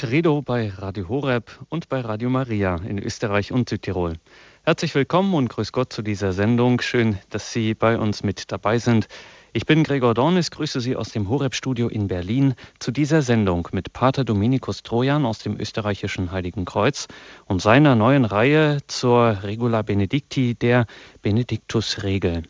Credo bei Radio Horeb und bei Radio Maria in Österreich und Südtirol. Herzlich willkommen und grüß Gott zu dieser Sendung. Schön, dass Sie bei uns mit dabei sind. Ich bin Gregor Dornis, grüße Sie aus dem Horeb-Studio in Berlin zu dieser Sendung mit Pater Dominikus Trojan aus dem österreichischen Heiligen Kreuz und seiner neuen Reihe zur Regula Benedicti, der Benediktusregel.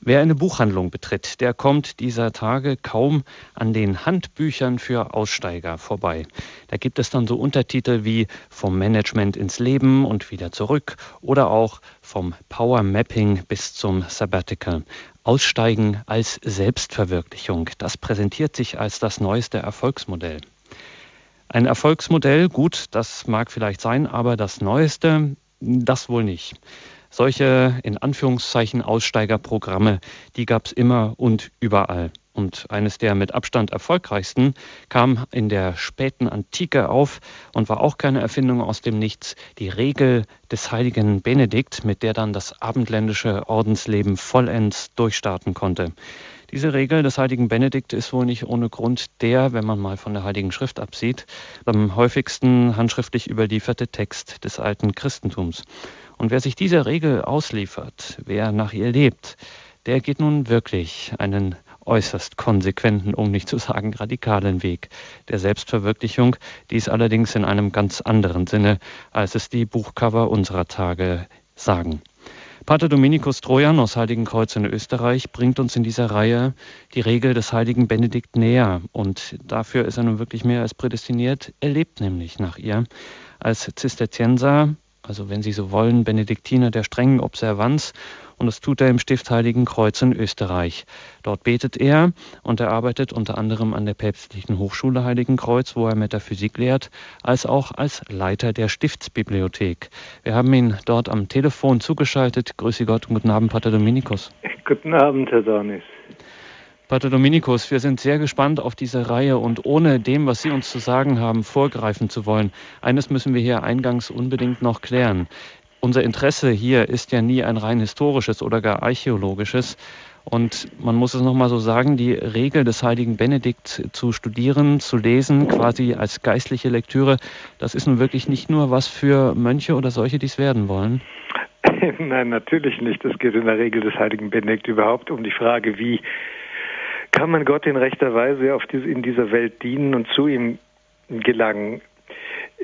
Wer eine Buchhandlung betritt, der kommt dieser Tage kaum an den Handbüchern für Aussteiger vorbei. Da gibt es dann so Untertitel wie Vom Management ins Leben und wieder zurück oder auch vom Power Mapping bis zum Sabbatical. Aussteigen als Selbstverwirklichung, das präsentiert sich als das neueste Erfolgsmodell. Ein Erfolgsmodell, gut, das mag vielleicht sein, aber das neueste, das wohl nicht. Solche in Anführungszeichen Aussteigerprogramme, die gab es immer und überall. Und eines der mit Abstand erfolgreichsten kam in der späten Antike auf und war auch keine Erfindung aus dem Nichts, die Regel des heiligen Benedikt, mit der dann das abendländische Ordensleben vollends durchstarten konnte. Diese Regel des heiligen Benedikt ist wohl nicht ohne Grund der, wenn man mal von der heiligen Schrift absieht, am häufigsten handschriftlich überlieferte Text des alten Christentums. Und wer sich dieser Regel ausliefert, wer nach ihr lebt, der geht nun wirklich einen äußerst konsequenten, um nicht zu sagen radikalen Weg der Selbstverwirklichung, dies allerdings in einem ganz anderen Sinne, als es die Buchcover unserer Tage sagen. Pater Dominikus Trojan aus Heiligenkreuz in Österreich bringt uns in dieser Reihe die Regel des heiligen Benedikt näher und dafür ist er nun wirklich mehr als prädestiniert. Er lebt nämlich nach ihr. Als Zisterzienser also wenn Sie so wollen, Benediktiner der strengen Observanz. Und das tut er im Stift Heiligen Kreuz in Österreich. Dort betet er und er arbeitet unter anderem an der Päpstlichen Hochschule Heiligen Kreuz, wo er Metaphysik lehrt, als auch als Leiter der Stiftsbibliothek. Wir haben ihn dort am Telefon zugeschaltet. Grüße Gott und guten Abend, Pater Dominikus. Guten Abend, Herr Dornis. Pater Dominikus, wir sind sehr gespannt auf diese Reihe und ohne dem, was Sie uns zu sagen haben, vorgreifen zu wollen. Eines müssen wir hier eingangs unbedingt noch klären. Unser Interesse hier ist ja nie ein rein historisches oder gar archäologisches. Und man muss es nochmal so sagen, die Regel des heiligen Benedikt zu studieren, zu lesen, quasi als geistliche Lektüre, das ist nun wirklich nicht nur was für Mönche oder solche, die es werden wollen. Nein, natürlich nicht. Es geht in der Regel des heiligen Benedikt überhaupt um die Frage, wie kann man Gott in rechter Weise auf diese, in dieser Welt dienen und zu ihm gelangen.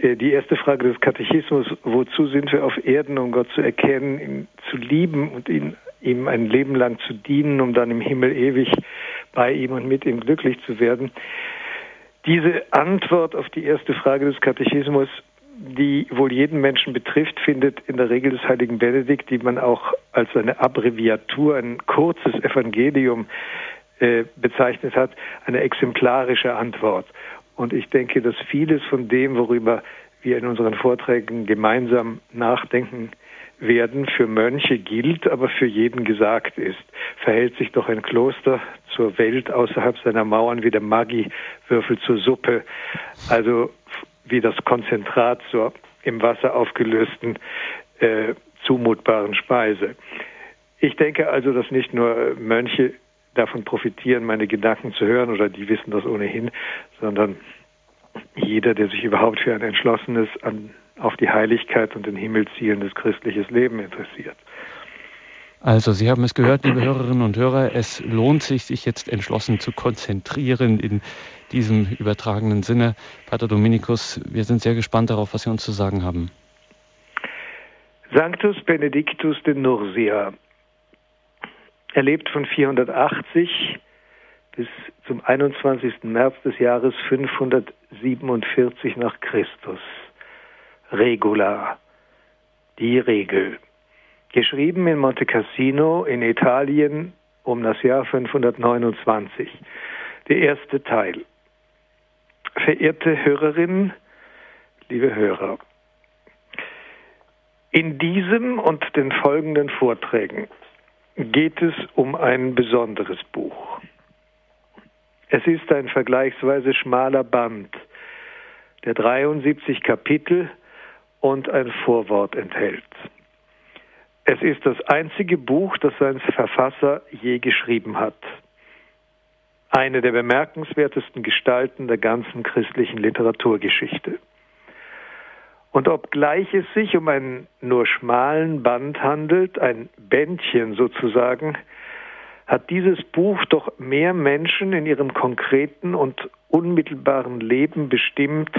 Äh, die erste Frage des Katechismus, wozu sind wir auf Erden, um Gott zu erkennen, ihn zu lieben und ihn, ihm ein Leben lang zu dienen, um dann im Himmel ewig bei ihm und mit ihm glücklich zu werden. Diese Antwort auf die erste Frage des Katechismus, die wohl jeden Menschen betrifft, findet in der Regel des heiligen Benedikt, die man auch als eine Abbreviatur, ein kurzes Evangelium äh, bezeichnet hat, eine exemplarische Antwort. Und ich denke, dass vieles von dem, worüber wir in unseren Vorträgen gemeinsam nachdenken werden, für Mönche gilt, aber für jeden gesagt ist. Verhält sich doch ein Kloster zur Welt außerhalb seiner Mauern wie der Maggi-Würfel zur Suppe, also wie das Konzentrat zur im Wasser aufgelösten äh, zumutbaren Speise. Ich denke also, dass nicht nur Mönche davon profitieren, meine Gedanken zu hören oder die wissen das ohnehin, sondern jeder, der sich überhaupt für ein entschlossenes an, auf die Heiligkeit und den Himmel zielendes christliches Leben interessiert. Also Sie haben es gehört, liebe Hörerinnen und Hörer, es lohnt sich, sich jetzt entschlossen zu konzentrieren in diesem übertragenen Sinne. Pater Dominikus, wir sind sehr gespannt darauf, was Sie uns zu sagen haben. Sanctus Benedictus de Nursia, er lebt von 480 bis zum 21. März des Jahres 547 nach Christus. Regula, die Regel. Geschrieben in Monte Cassino in Italien um das Jahr 529. Der erste Teil. Verehrte Hörerinnen, liebe Hörer, in diesem und den folgenden Vorträgen geht es um ein besonderes Buch. Es ist ein vergleichsweise schmaler Band, der 73 Kapitel und ein Vorwort enthält. Es ist das einzige Buch, das sein Verfasser je geschrieben hat. eine der bemerkenswertesten Gestalten der ganzen christlichen Literaturgeschichte. Und obgleich es sich um einen nur schmalen Band handelt, ein Bändchen sozusagen, hat dieses Buch doch mehr Menschen in ihrem konkreten und unmittelbaren Leben bestimmt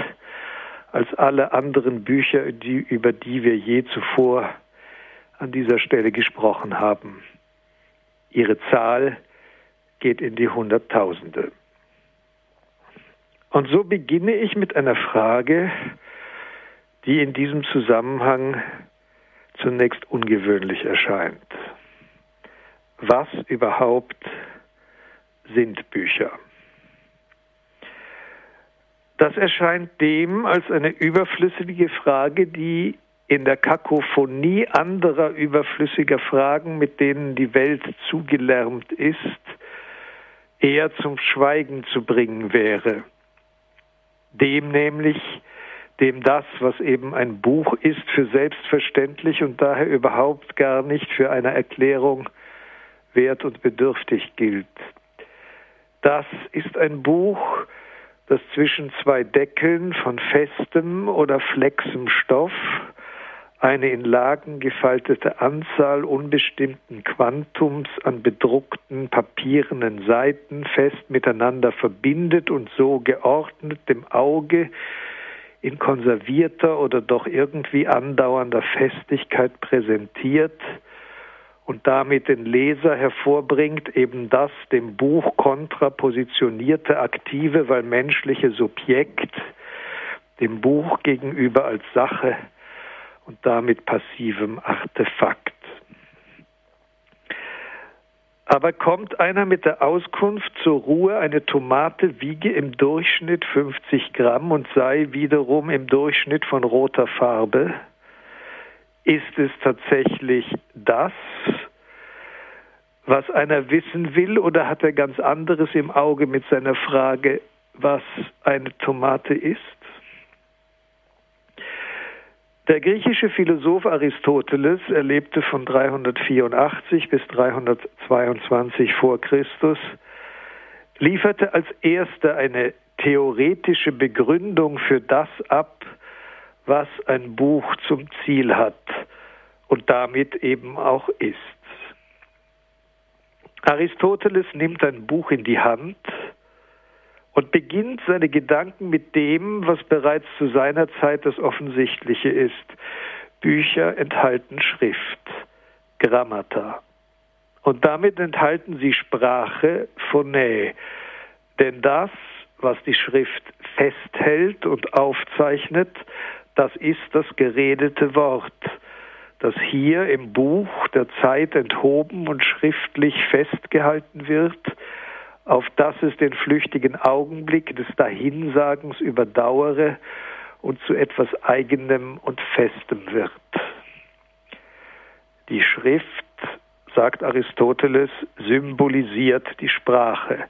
als alle anderen Bücher, die, über die wir je zuvor an dieser Stelle gesprochen haben. Ihre Zahl geht in die Hunderttausende. Und so beginne ich mit einer Frage, die in diesem Zusammenhang zunächst ungewöhnlich erscheint. Was überhaupt sind Bücher? Das erscheint dem als eine überflüssige Frage, die in der Kakophonie anderer überflüssiger Fragen, mit denen die Welt zugelärmt ist, eher zum Schweigen zu bringen wäre. Dem nämlich, dem das, was eben ein Buch ist, für selbstverständlich und daher überhaupt gar nicht für eine Erklärung wert und bedürftig gilt. Das ist ein Buch, das zwischen zwei Deckeln von festem oder flexem Stoff eine in Lagen gefaltete Anzahl unbestimmten Quantums an bedruckten papierenen Seiten fest miteinander verbindet und so geordnet dem Auge in konservierter oder doch irgendwie andauernder Festigkeit präsentiert und damit den Leser hervorbringt, eben das dem Buch kontrapositionierte aktive, weil menschliche Subjekt dem Buch gegenüber als Sache und damit passivem Artefakt. Aber kommt einer mit der Auskunft zur Ruhe, eine Tomate wiege im Durchschnitt 50 Gramm und sei wiederum im Durchschnitt von roter Farbe, ist es tatsächlich das, was einer wissen will, oder hat er ganz anderes im Auge mit seiner Frage, was eine Tomate ist? Der griechische Philosoph Aristoteles erlebte von 384 bis 322 vor Christus, lieferte als erster eine theoretische Begründung für das ab, was ein Buch zum Ziel hat und damit eben auch ist. Aristoteles nimmt ein Buch in die Hand und beginnt seine Gedanken mit dem, was bereits zu seiner Zeit das Offensichtliche ist. Bücher enthalten Schrift, Grammata. Und damit enthalten sie Sprache, Phonä. Denn das, was die Schrift festhält und aufzeichnet, das ist das geredete Wort, das hier im Buch der Zeit enthoben und schriftlich festgehalten wird auf dass es den flüchtigen Augenblick des Dahinsagens überdauere und zu etwas Eigenem und Festem wird. Die Schrift, sagt Aristoteles, symbolisiert die Sprache,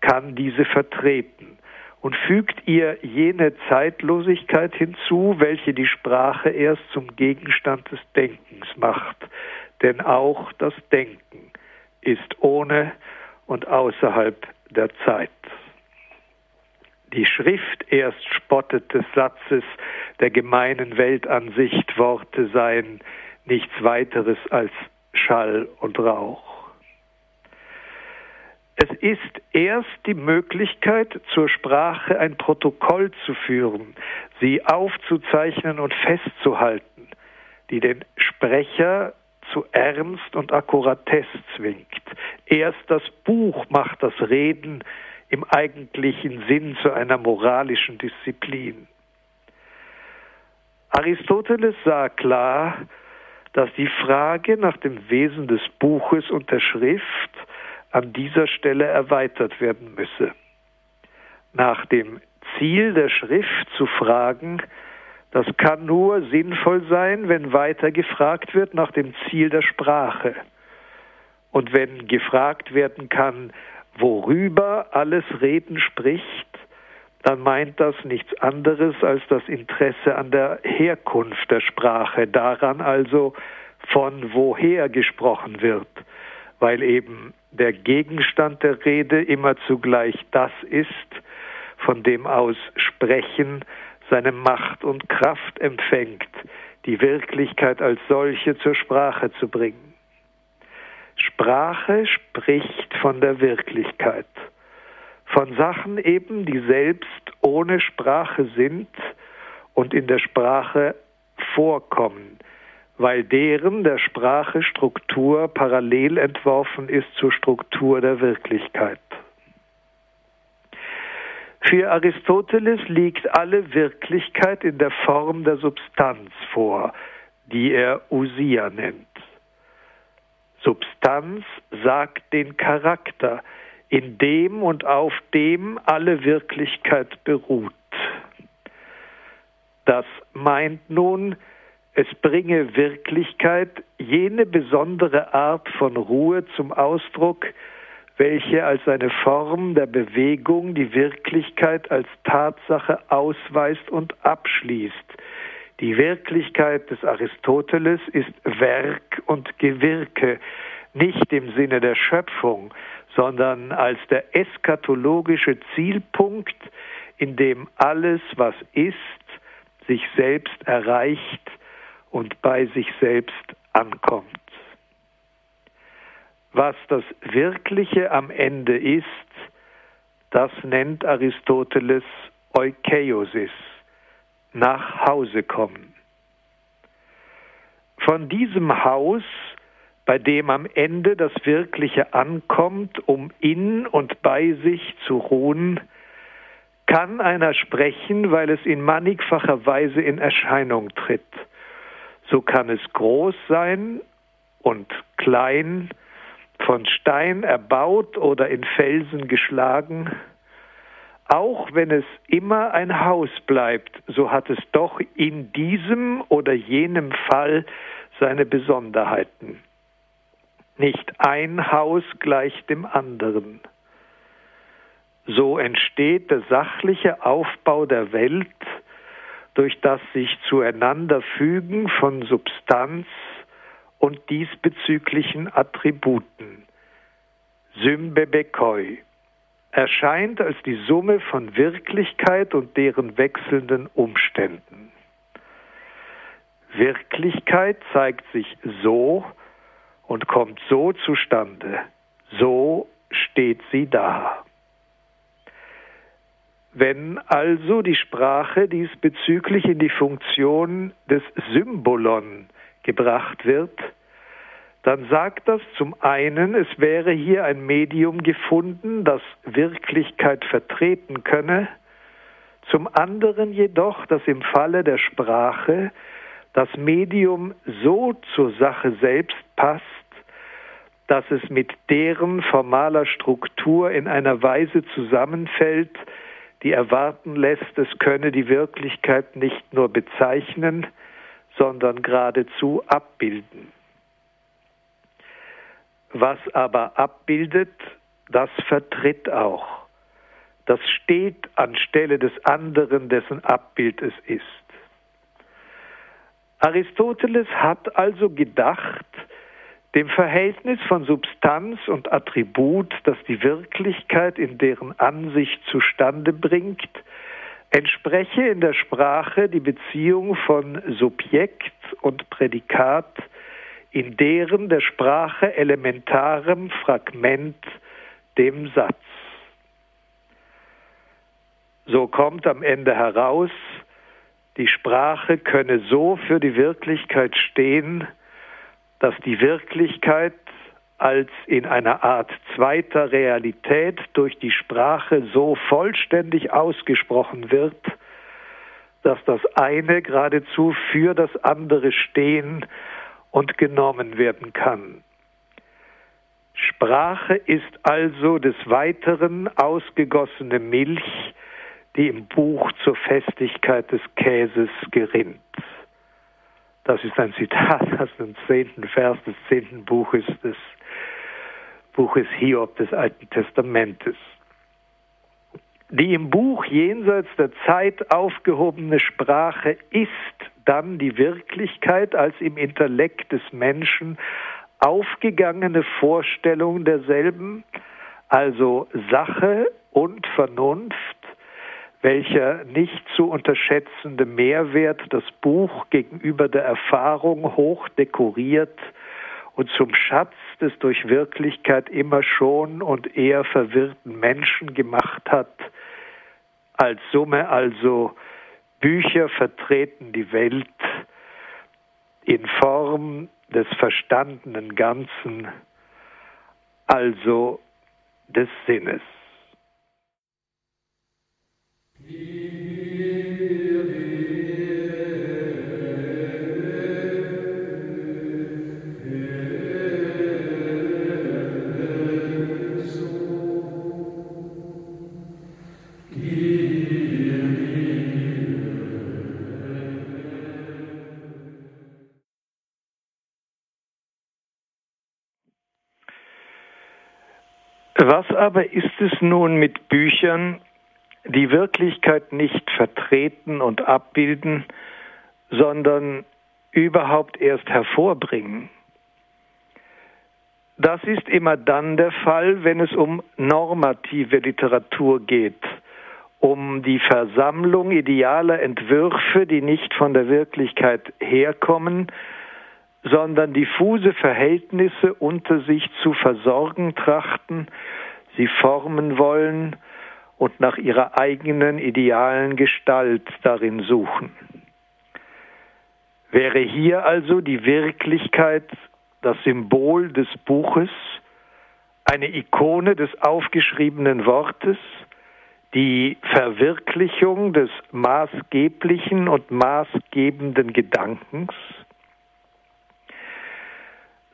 kann diese vertreten und fügt ihr jene Zeitlosigkeit hinzu, welche die Sprache erst zum Gegenstand des Denkens macht. Denn auch das Denken ist ohne und außerhalb der Zeit. Die Schrift erst spottet des Satzes der gemeinen Weltansicht, Worte seien nichts weiteres als Schall und Rauch. Es ist erst die Möglichkeit, zur Sprache ein Protokoll zu führen, sie aufzuzeichnen und festzuhalten, die den Sprecher zu Ernst und Akkuratesse zwingt. Erst das Buch macht das Reden im eigentlichen Sinn zu einer moralischen Disziplin. Aristoteles sah klar, dass die Frage nach dem Wesen des Buches und der Schrift an dieser Stelle erweitert werden müsse. Nach dem Ziel der Schrift zu fragen, das kann nur sinnvoll sein, wenn weiter gefragt wird nach dem Ziel der Sprache. Und wenn gefragt werden kann, worüber alles Reden spricht, dann meint das nichts anderes als das Interesse an der Herkunft der Sprache, daran also, von woher gesprochen wird, weil eben der Gegenstand der Rede immer zugleich das ist, von dem aus Sprechen seine Macht und Kraft empfängt, die Wirklichkeit als solche zur Sprache zu bringen. Sprache spricht von der Wirklichkeit, von Sachen eben, die selbst ohne Sprache sind und in der Sprache vorkommen, weil deren der Sprache Struktur parallel entworfen ist zur Struktur der Wirklichkeit. Für Aristoteles liegt alle Wirklichkeit in der Form der Substanz vor, die er Usia nennt. Substanz sagt den Charakter, in dem und auf dem alle Wirklichkeit beruht. Das meint nun, es bringe Wirklichkeit jene besondere Art von Ruhe zum Ausdruck, welche als eine Form der Bewegung die Wirklichkeit als Tatsache ausweist und abschließt. Die Wirklichkeit des Aristoteles ist Werk und Gewirke, nicht im Sinne der Schöpfung, sondern als der eschatologische Zielpunkt, in dem alles, was ist, sich selbst erreicht und bei sich selbst ankommt. Was das Wirkliche am Ende ist, das nennt Aristoteles Eukeiosis, nach Hause kommen. Von diesem Haus, bei dem am Ende das Wirkliche ankommt, um in und bei sich zu ruhen, kann einer sprechen, weil es in mannigfacher Weise in Erscheinung tritt. So kann es groß sein und klein, von Stein erbaut oder in Felsen geschlagen. Auch wenn es immer ein Haus bleibt, so hat es doch in diesem oder jenem Fall seine Besonderheiten. Nicht ein Haus gleich dem anderen. So entsteht der sachliche Aufbau der Welt durch das sich zueinander fügen von Substanz und diesbezüglichen Attributen. Symbebekoi erscheint als die Summe von Wirklichkeit und deren wechselnden Umständen. Wirklichkeit zeigt sich so und kommt so zustande, so steht sie da. Wenn also die Sprache diesbezüglich in die Funktion des Symbolon gebracht wird, dann sagt das zum einen, es wäre hier ein Medium gefunden, das Wirklichkeit vertreten könne, zum anderen jedoch, dass im Falle der Sprache das Medium so zur Sache selbst passt, dass es mit deren formaler Struktur in einer Weise zusammenfällt, die erwarten lässt, es könne die Wirklichkeit nicht nur bezeichnen, sondern geradezu abbilden. Was aber abbildet, das vertritt auch. Das steht anstelle des anderen, dessen Abbild es ist. Aristoteles hat also gedacht, dem Verhältnis von Substanz und Attribut, das die Wirklichkeit in deren Ansicht zustande bringt, entspreche in der Sprache die Beziehung von Subjekt und Prädikat in deren der Sprache elementarem Fragment dem Satz. So kommt am Ende heraus, die Sprache könne so für die Wirklichkeit stehen, dass die Wirklichkeit als in einer Art zweiter Realität durch die Sprache so vollständig ausgesprochen wird, dass das eine geradezu für das andere stehen und genommen werden kann. Sprache ist also des Weiteren ausgegossene Milch, die im Buch zur Festigkeit des Käses gerinnt. Das ist ein Zitat aus dem zehnten Vers des zehnten Buches des Buches Hiob des Alten Testamentes. Die im Buch jenseits der Zeit aufgehobene Sprache ist dann die Wirklichkeit als im Intellekt des Menschen aufgegangene Vorstellung derselben, also Sache und Vernunft, welcher nicht zu unterschätzende Mehrwert das Buch gegenüber der Erfahrung hoch dekoriert und zum Schatz des durch Wirklichkeit immer schon und eher verwirrten Menschen gemacht hat. Als Summe also Bücher vertreten die Welt in Form des verstandenen Ganzen, also des Sinnes. Was aber ist es nun mit Büchern, die Wirklichkeit nicht vertreten und abbilden, sondern überhaupt erst hervorbringen? Das ist immer dann der Fall, wenn es um normative Literatur geht, um die Versammlung idealer Entwürfe, die nicht von der Wirklichkeit herkommen, sondern diffuse Verhältnisse unter sich zu versorgen trachten, sie formen wollen und nach ihrer eigenen idealen Gestalt darin suchen. Wäre hier also die Wirklichkeit das Symbol des Buches, eine Ikone des aufgeschriebenen Wortes, die Verwirklichung des maßgeblichen und maßgebenden Gedankens,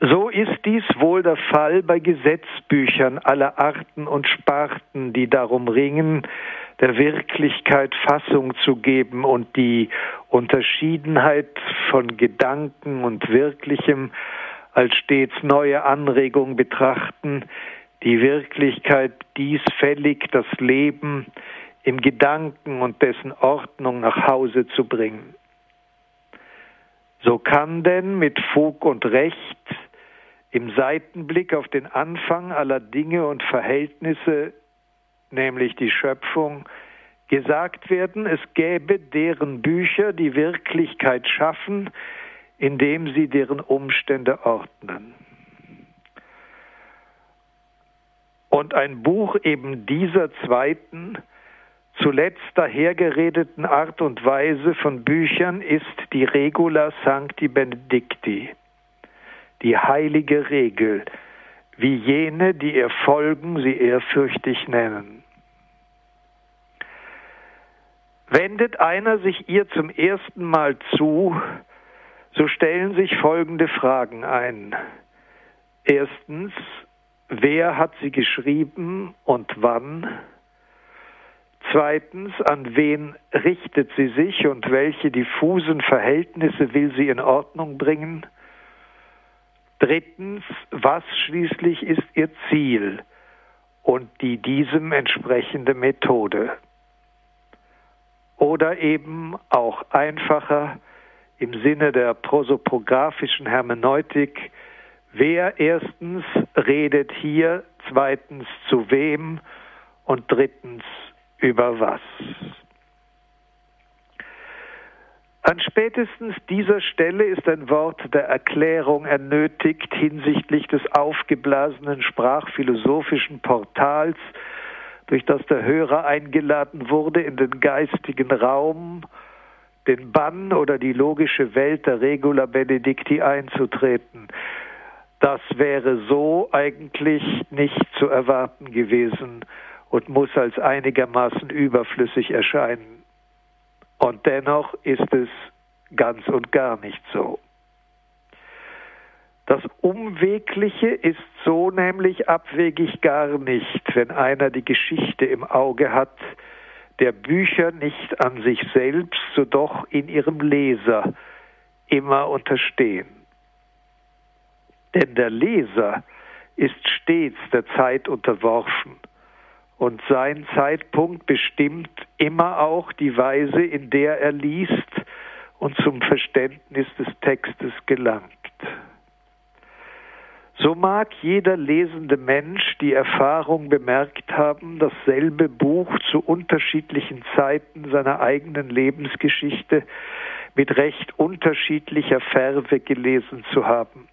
so ist dies wohl der Fall bei Gesetzbüchern aller Arten und Sparten, die darum ringen, der Wirklichkeit Fassung zu geben und die Unterschiedenheit von Gedanken und Wirklichem als stets neue Anregung betrachten, die Wirklichkeit dies fällig das Leben im Gedanken und dessen Ordnung nach Hause zu bringen. So kann denn mit Fug und Recht im Seitenblick auf den Anfang aller Dinge und Verhältnisse, nämlich die Schöpfung, gesagt werden, es gäbe deren Bücher, die Wirklichkeit schaffen, indem sie deren Umstände ordnen. Und ein Buch eben dieser zweiten, zuletzt dahergeredeten Art und Weise von Büchern ist die Regula Sancti Benedicti die heilige Regel, wie jene, die ihr folgen, sie ehrfürchtig nennen. Wendet einer sich ihr zum ersten Mal zu, so stellen sich folgende Fragen ein. Erstens, wer hat sie geschrieben und wann? Zweitens, an wen richtet sie sich und welche diffusen Verhältnisse will sie in Ordnung bringen? Drittens, was schließlich ist ihr Ziel und die diesem entsprechende Methode? Oder eben auch einfacher im Sinne der prosopographischen Hermeneutik, wer erstens redet hier, zweitens zu wem und drittens über was. An spätestens dieser Stelle ist ein Wort der Erklärung ernötigt hinsichtlich des aufgeblasenen sprachphilosophischen Portals, durch das der Hörer eingeladen wurde, in den geistigen Raum, den Bann oder die logische Welt der Regula Benedicti einzutreten. Das wäre so eigentlich nicht zu erwarten gewesen und muss als einigermaßen überflüssig erscheinen. Und dennoch ist es ganz und gar nicht so. Das Umwegliche ist so nämlich abwegig gar nicht, wenn einer die Geschichte im Auge hat, der Bücher nicht an sich selbst, so doch in ihrem Leser immer unterstehen. Denn der Leser ist stets der Zeit unterworfen und sein Zeitpunkt bestimmt immer auch die Weise, in der er liest und zum Verständnis des Textes gelangt. So mag jeder lesende Mensch die Erfahrung bemerkt haben, dasselbe Buch zu unterschiedlichen Zeiten seiner eigenen Lebensgeschichte mit recht unterschiedlicher Färbe gelesen zu haben.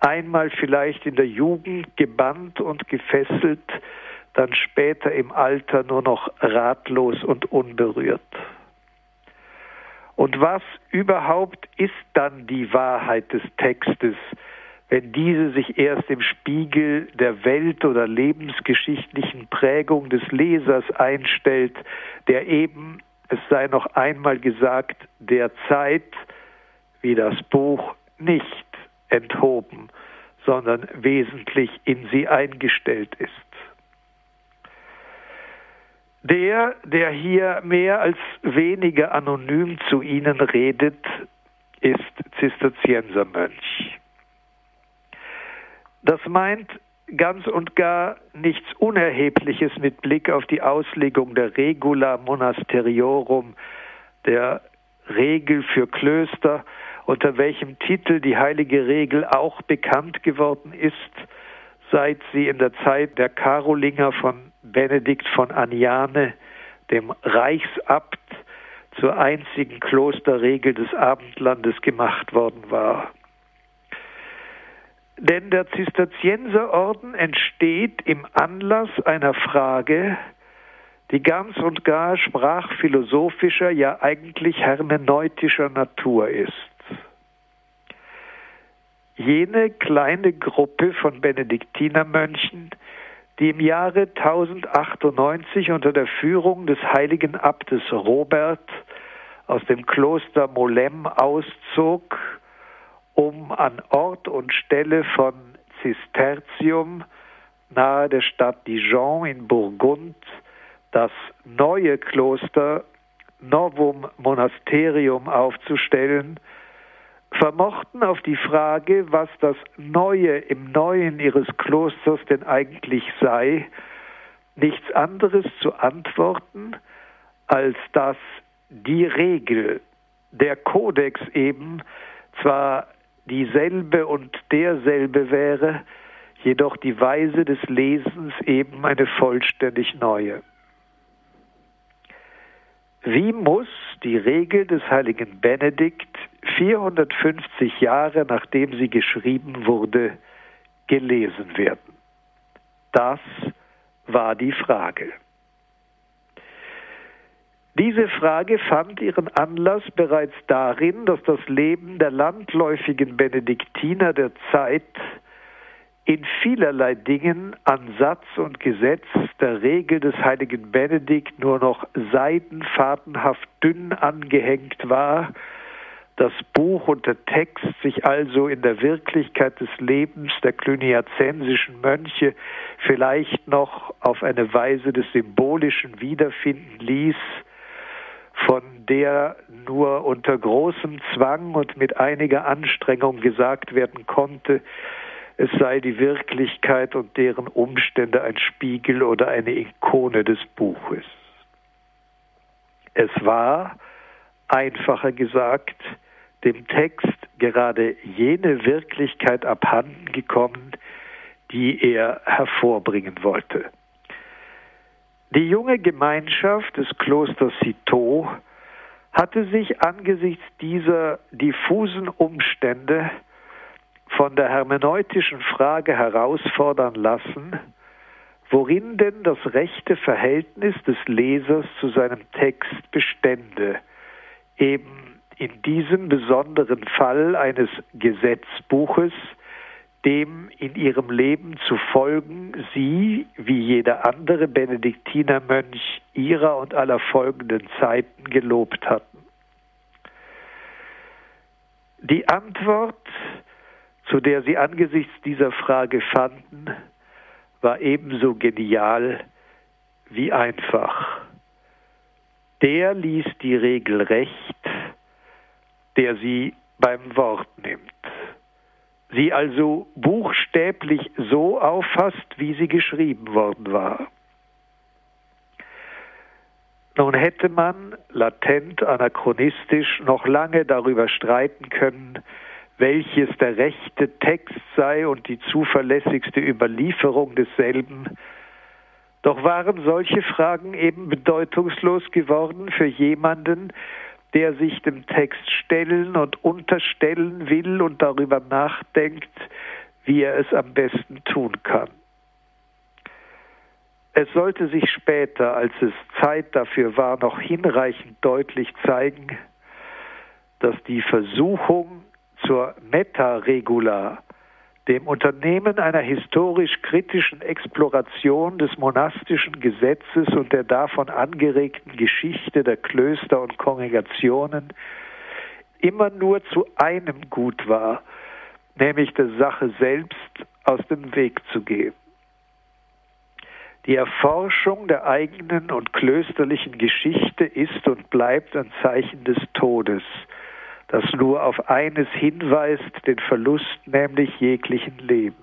Einmal vielleicht in der Jugend gebannt und gefesselt, dann später im Alter nur noch ratlos und unberührt. Und was überhaupt ist dann die Wahrheit des Textes, wenn diese sich erst im Spiegel der Welt- oder lebensgeschichtlichen Prägung des Lesers einstellt, der eben, es sei noch einmal gesagt, der Zeit, wie das Buch, nicht enthoben, sondern wesentlich in sie eingestellt ist. Der, der hier mehr als weniger anonym zu Ihnen redet, ist Zisterziensermönch. Das meint ganz und gar nichts Unerhebliches mit Blick auf die Auslegung der Regula Monasteriorum, der Regel für Klöster, unter welchem Titel die heilige Regel auch bekannt geworden ist, seit sie in der Zeit der Karolinger von Benedikt von Aniane, dem Reichsabt, zur einzigen Klosterregel des Abendlandes gemacht worden war. Denn der Zisterzienserorden entsteht im Anlass einer Frage, die ganz und gar sprachphilosophischer, ja eigentlich hermeneutischer Natur ist. Jene kleine Gruppe von Benediktinermönchen, die im Jahre 1098 unter der Führung des heiligen Abtes Robert aus dem Kloster Molem auszog, um an Ort und Stelle von Cistercium nahe der Stadt Dijon in Burgund das neue Kloster Novum Monasterium aufzustellen, vermochten auf die Frage, was das Neue im Neuen ihres Klosters denn eigentlich sei, nichts anderes zu antworten, als dass die Regel, der Kodex eben, zwar dieselbe und derselbe wäre, jedoch die Weise des Lesens eben eine vollständig neue. Wie muss die Regel des heiligen Benedikt 450 Jahre nachdem sie geschrieben wurde, gelesen werden? Das war die Frage. Diese Frage fand ihren Anlass bereits darin, dass das Leben der landläufigen Benediktiner der Zeit in vielerlei Dingen an Satz und Gesetz der Regel des heiligen Benedikt nur noch seidenfadenhaft dünn angehängt war, das Buch und der Text sich also in der Wirklichkeit des Lebens der cluniazensischen Mönche vielleicht noch auf eine Weise des Symbolischen wiederfinden ließ, von der nur unter großem Zwang und mit einiger Anstrengung gesagt werden konnte, es sei die Wirklichkeit und deren Umstände ein Spiegel oder eine Ikone des Buches. Es war, einfacher gesagt, dem Text gerade jene Wirklichkeit abhanden gekommen, die er hervorbringen wollte. Die junge Gemeinschaft des Klosters Citeaux hatte sich angesichts dieser diffusen Umstände von der hermeneutischen Frage herausfordern lassen, worin denn das rechte Verhältnis des Lesers zu seinem Text bestände, eben in diesem besonderen Fall eines Gesetzbuches, dem in ihrem Leben zu folgen sie, wie jeder andere Benediktinermönch ihrer und aller folgenden Zeiten gelobt hatten. Die Antwort zu der sie angesichts dieser Frage fanden, war ebenso genial wie einfach. Der ließ die Regel recht, der sie beim Wort nimmt. Sie also buchstäblich so auffasst, wie sie geschrieben worden war. Nun hätte man latent anachronistisch noch lange darüber streiten können, welches der rechte Text sei und die zuverlässigste Überlieferung desselben. Doch waren solche Fragen eben bedeutungslos geworden für jemanden, der sich dem Text stellen und unterstellen will und darüber nachdenkt, wie er es am besten tun kann. Es sollte sich später, als es Zeit dafür war, noch hinreichend deutlich zeigen, dass die Versuchung zur Meta-Regula, dem Unternehmen einer historisch-kritischen Exploration des monastischen Gesetzes und der davon angeregten Geschichte der Klöster und Kongregationen, immer nur zu einem gut war, nämlich der Sache selbst aus dem Weg zu gehen. Die Erforschung der eigenen und klösterlichen Geschichte ist und bleibt ein Zeichen des Todes, das nur auf eines hinweist, den Verlust nämlich jeglichen Lebens.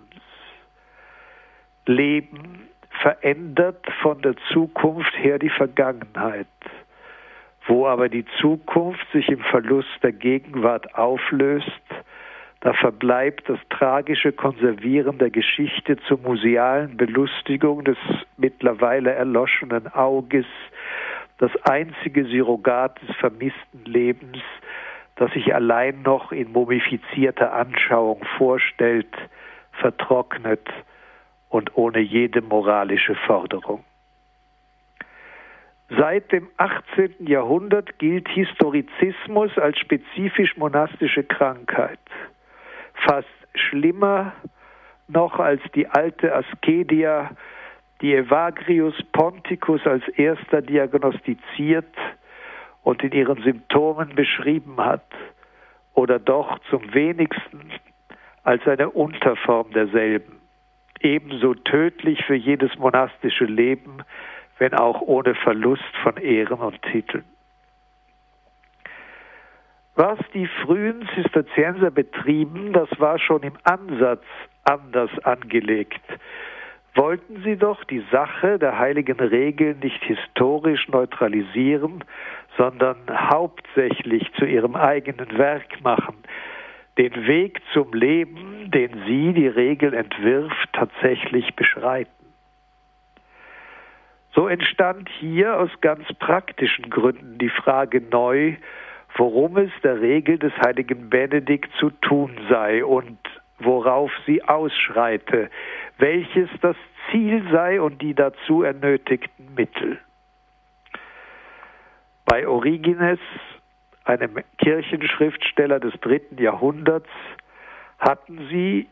Leben verändert von der Zukunft her die Vergangenheit. Wo aber die Zukunft sich im Verlust der Gegenwart auflöst, da verbleibt das tragische Konservieren der Geschichte zur musealen Belustigung des mittlerweile erloschenen Auges, das einzige Surrogat des vermissten Lebens, das sich allein noch in mumifizierter Anschauung vorstellt, vertrocknet und ohne jede moralische Forderung. Seit dem 18. Jahrhundert gilt Historizismus als spezifisch monastische Krankheit fast schlimmer noch als die alte Askedia, die Evagrius Ponticus als erster diagnostiziert und in ihren Symptomen beschrieben hat, oder doch zum wenigsten als eine Unterform derselben, ebenso tödlich für jedes monastische Leben, wenn auch ohne Verlust von Ehren und Titeln. Was die frühen Zisterzienser betrieben, das war schon im Ansatz anders angelegt. Wollten sie doch die Sache der heiligen Regeln nicht historisch neutralisieren, sondern hauptsächlich zu ihrem eigenen Werk machen, den Weg zum Leben, den sie, die Regel entwirft, tatsächlich beschreiten. So entstand hier aus ganz praktischen Gründen die Frage neu, worum es der Regel des heiligen Benedikt zu tun sei und worauf sie ausschreite, welches das Ziel sei und die dazu ernötigten Mittel. Bei Origenes, einem Kirchenschriftsteller des dritten Jahrhunderts, hatten sie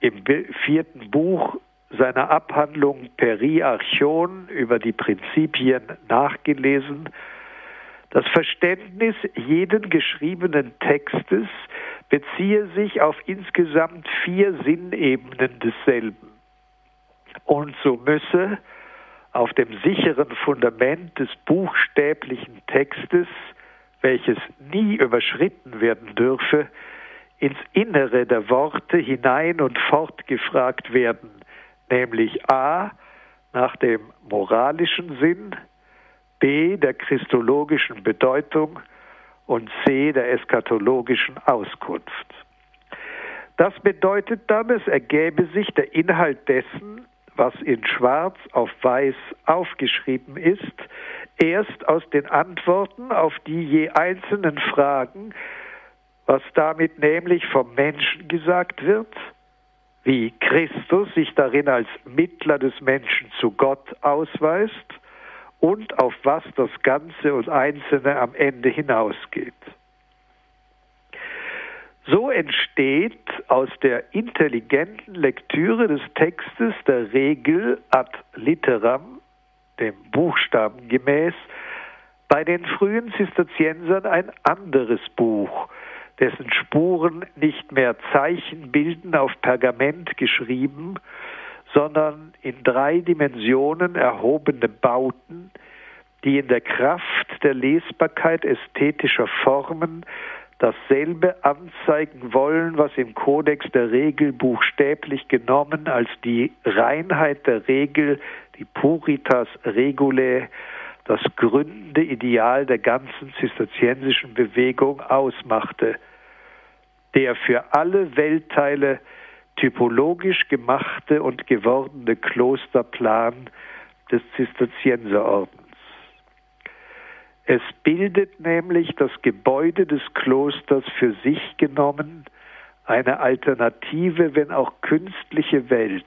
im vierten Buch seiner Abhandlung Periarchon über die Prinzipien nachgelesen das Verständnis jeden geschriebenen Textes beziehe sich auf insgesamt vier Sinnebenen desselben. Und so müsse auf dem sicheren Fundament des buchstäblichen Textes, welches nie überschritten werden dürfe, ins Innere der Worte hinein und fortgefragt werden, nämlich a nach dem moralischen Sinn, B der christologischen Bedeutung und C der eschatologischen Auskunft. Das bedeutet dann, es ergäbe sich der Inhalt dessen, was in Schwarz auf Weiß aufgeschrieben ist, erst aus den Antworten auf die je einzelnen Fragen, was damit nämlich vom Menschen gesagt wird, wie Christus sich darin als Mittler des Menschen zu Gott ausweist und auf was das Ganze und Einzelne am Ende hinausgeht. So entsteht aus der intelligenten Lektüre des Textes der Regel ad literam, dem Buchstaben gemäß, bei den frühen Zisterziensern ein anderes Buch, dessen Spuren nicht mehr Zeichen bilden auf Pergament geschrieben, sondern in drei Dimensionen erhobene Bauten, die in der Kraft der Lesbarkeit ästhetischer Formen dasselbe anzeigen wollen, was im Kodex der Regel buchstäblich genommen als die Reinheit der Regel, die Puritas Regulae, das gründende Ideal der ganzen zisterziensischen Bewegung ausmachte. der für alle Weltteile typologisch gemachte und gewordene Klosterplan des Zisterzienserordens. Es bildet nämlich das Gebäude des Klosters für sich genommen eine alternative, wenn auch künstliche Welt,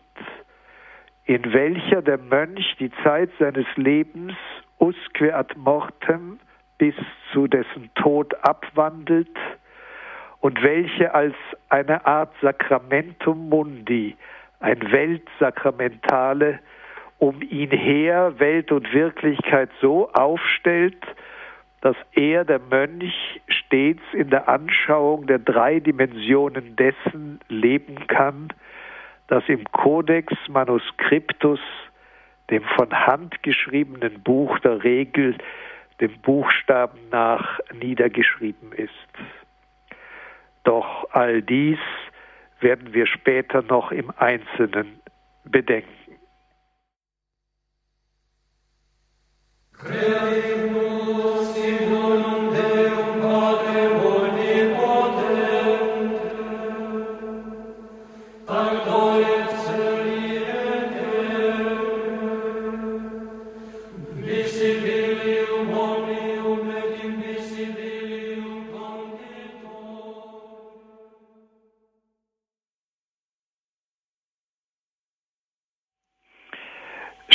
in welcher der Mönch die Zeit seines Lebens usque ad mortem bis zu dessen Tod abwandelt und welche als eine Art Sacramentum Mundi, ein Weltsakramentale, um ihn her Welt und Wirklichkeit so aufstellt, dass er, der Mönch, stets in der Anschauung der drei Dimensionen dessen leben kann, das im Codex Manuscriptus, dem von Hand geschriebenen Buch der Regel, dem Buchstaben nach niedergeschrieben ist. Doch all dies werden wir später noch im Einzelnen bedenken.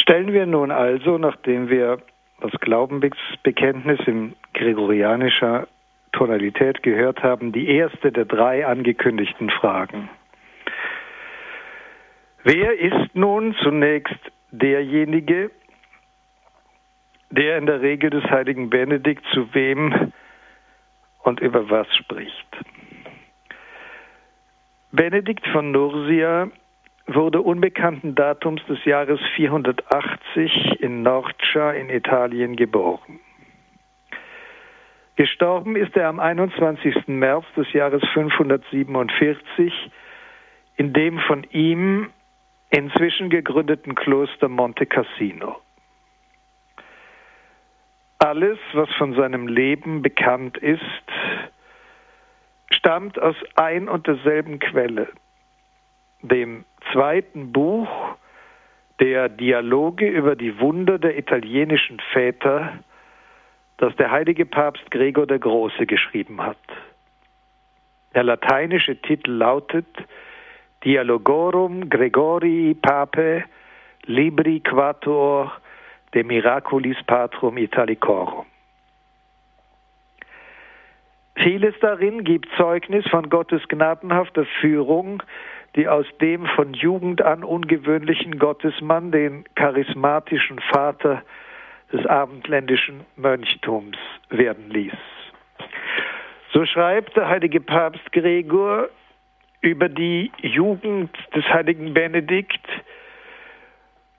Stellen wir nun also, nachdem wir das Glaubensbekenntnis in gregorianischer Tonalität gehört haben, die erste der drei angekündigten Fragen. Wer ist nun zunächst derjenige, der in der Regel des heiligen Benedikt zu wem und über was spricht? Benedikt von Nursia wurde unbekannten Datums des Jahres 480 in Norcia in Italien geboren. Gestorben ist er am 21. März des Jahres 547 in dem von ihm inzwischen gegründeten Kloster Monte Cassino. Alles, was von seinem Leben bekannt ist, stammt aus ein und derselben Quelle, dem zweiten Buch der Dialoge über die Wunder der italienischen Väter, das der heilige Papst Gregor der Große geschrieben hat. Der lateinische Titel lautet Dialogorum Gregorii Pape Libri Quator de Miraculis Patrum Italicorum. Vieles darin gibt Zeugnis von Gottes gnadenhafter Führung die aus dem von Jugend an ungewöhnlichen Gottesmann den charismatischen Vater des abendländischen Mönchtums werden ließ. So schreibt der heilige Papst Gregor über die Jugend des heiligen Benedikt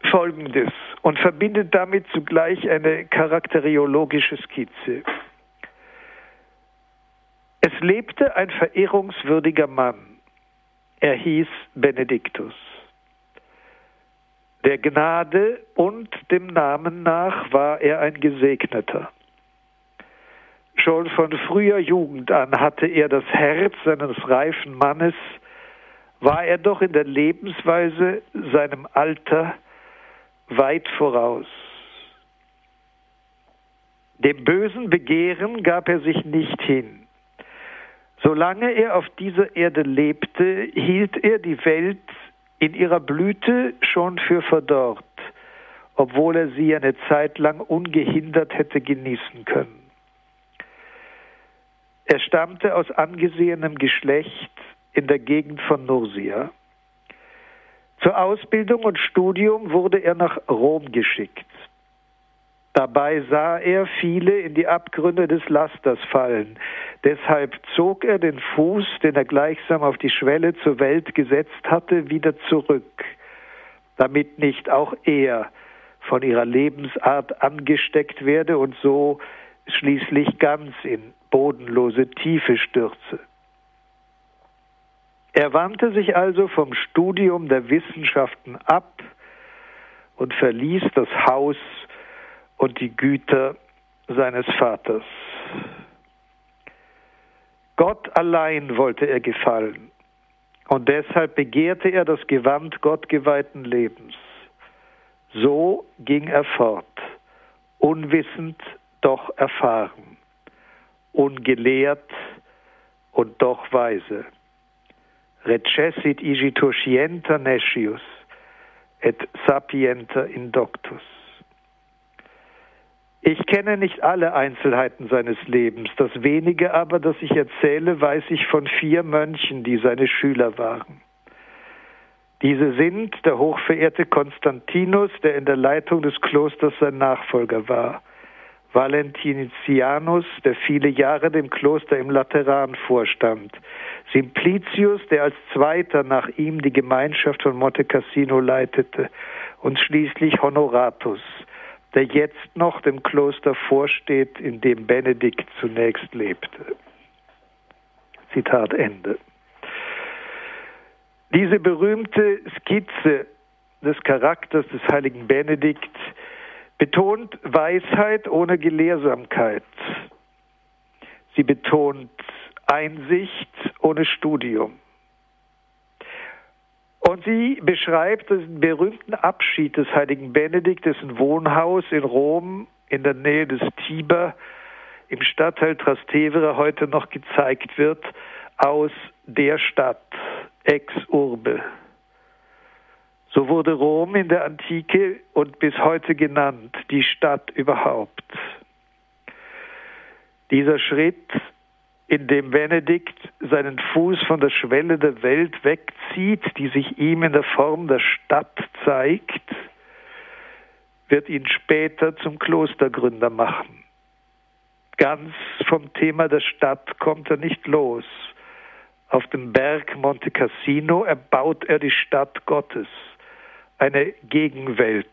Folgendes und verbindet damit zugleich eine charakteriologische Skizze. Es lebte ein verehrungswürdiger Mann, er hieß Benediktus. Der Gnade und dem Namen nach war er ein Gesegneter. Schon von früher Jugend an hatte er das Herz seines reifen Mannes, war er doch in der Lebensweise seinem Alter weit voraus. Dem bösen Begehren gab er sich nicht hin. Solange er auf dieser Erde lebte, hielt er die Welt in ihrer Blüte schon für verdorrt, obwohl er sie eine Zeit lang ungehindert hätte genießen können. Er stammte aus angesehenem Geschlecht in der Gegend von Nursia. Zur Ausbildung und Studium wurde er nach Rom geschickt. Dabei sah er viele in die Abgründe des Lasters fallen. Deshalb zog er den Fuß, den er gleichsam auf die Schwelle zur Welt gesetzt hatte, wieder zurück, damit nicht auch er von ihrer Lebensart angesteckt werde und so schließlich ganz in bodenlose Tiefe stürze. Er wandte sich also vom Studium der Wissenschaften ab und verließ das Haus und die Güter seines Vaters. Gott allein wollte er gefallen. Und deshalb begehrte er das Gewand gottgeweihten Lebens. So ging er fort, unwissend, doch erfahren, ungelehrt und doch weise. Recessit igitur scienta nescius et sapienta indoctus. Ich kenne nicht alle Einzelheiten seines Lebens. Das wenige aber, das ich erzähle, weiß ich von vier Mönchen, die seine Schüler waren. Diese sind der hochverehrte Konstantinus, der in der Leitung des Klosters sein Nachfolger war, Valentinianus, der viele Jahre dem Kloster im Lateran vorstand, Simplicius, der als Zweiter nach ihm die Gemeinschaft von Monte Cassino leitete, und schließlich Honoratus, der jetzt noch dem Kloster vorsteht, in dem Benedikt zunächst lebte. Zitat Ende. Diese berühmte Skizze des Charakters des heiligen Benedikt betont Weisheit ohne Gelehrsamkeit. Sie betont Einsicht ohne Studium. Und sie beschreibt den berühmten Abschied des heiligen Benedikt, dessen Wohnhaus in Rom in der Nähe des Tiber im Stadtteil Trastevere heute noch gezeigt wird, aus der Stadt, ex urbe. So wurde Rom in der Antike und bis heute genannt, die Stadt überhaupt. Dieser Schritt in dem Benedikt seinen Fuß von der Schwelle der Welt wegzieht, die sich ihm in der Form der Stadt zeigt, wird ihn später zum Klostergründer machen. Ganz vom Thema der Stadt kommt er nicht los. Auf dem Berg Monte Cassino erbaut er die Stadt Gottes, eine Gegenwelt,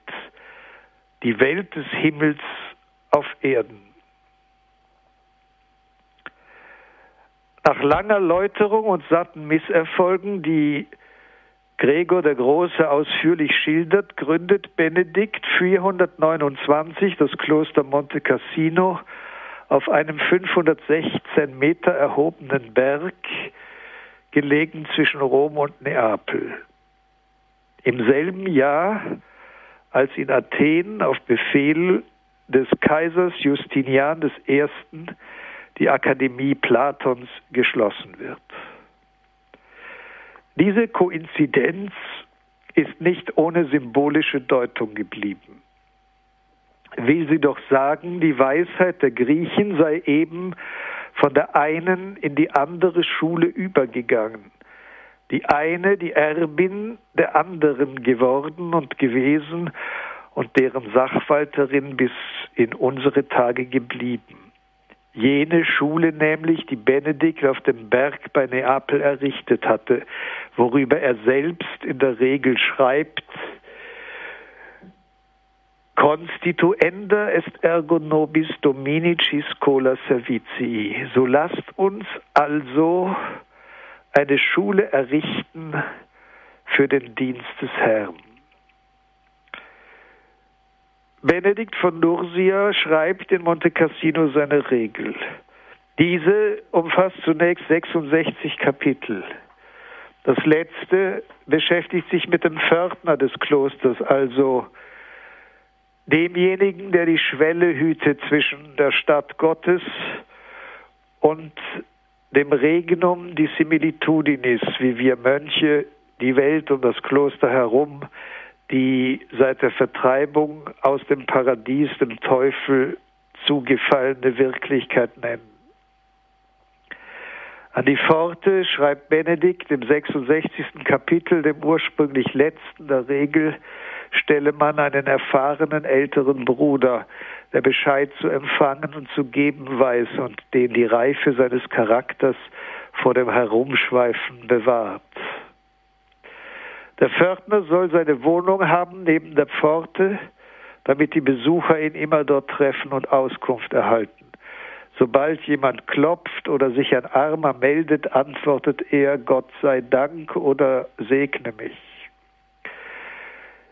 die Welt des Himmels auf Erden. Nach langer Läuterung und satten Misserfolgen, die Gregor der Große ausführlich schildert, gründet Benedikt 429 das Kloster Monte Cassino auf einem 516 Meter erhobenen Berg, gelegen zwischen Rom und Neapel. Im selben Jahr, als in Athen auf Befehl des Kaisers Justinian I die Akademie Platons geschlossen wird. Diese Koinzidenz ist nicht ohne symbolische Deutung geblieben. Will sie doch sagen, die Weisheit der Griechen sei eben von der einen in die andere Schule übergegangen. Die eine die Erbin der anderen geworden und gewesen und deren Sachwalterin bis in unsere Tage geblieben jene Schule nämlich, die Benedikt auf dem Berg bei Neapel errichtet hatte, worüber er selbst in der Regel schreibt, Constituenda est ergo nobis dominici scola servitii. So lasst uns also eine Schule errichten für den Dienst des Herrn. Benedikt von Nursia schreibt in Monte Cassino seine Regel. Diese umfasst zunächst 66 Kapitel. Das letzte beschäftigt sich mit dem Pförtner des Klosters, also demjenigen, der die Schwelle hütet zwischen der Stadt Gottes und dem Regnum dissimilitudinis, wie wir Mönche die Welt um das Kloster herum die seit der Vertreibung aus dem Paradies dem Teufel zugefallene Wirklichkeit nennen. An die Pforte schreibt Benedikt im 66. Kapitel, dem ursprünglich letzten der Regel, stelle man einen erfahrenen älteren Bruder, der Bescheid zu empfangen und zu geben weiß und den die Reife seines Charakters vor dem Herumschweifen bewahrt. Der Pförtner soll seine Wohnung haben neben der Pforte, damit die Besucher ihn immer dort treffen und Auskunft erhalten. Sobald jemand klopft oder sich ein Armer meldet, antwortet er Gott sei Dank oder segne mich.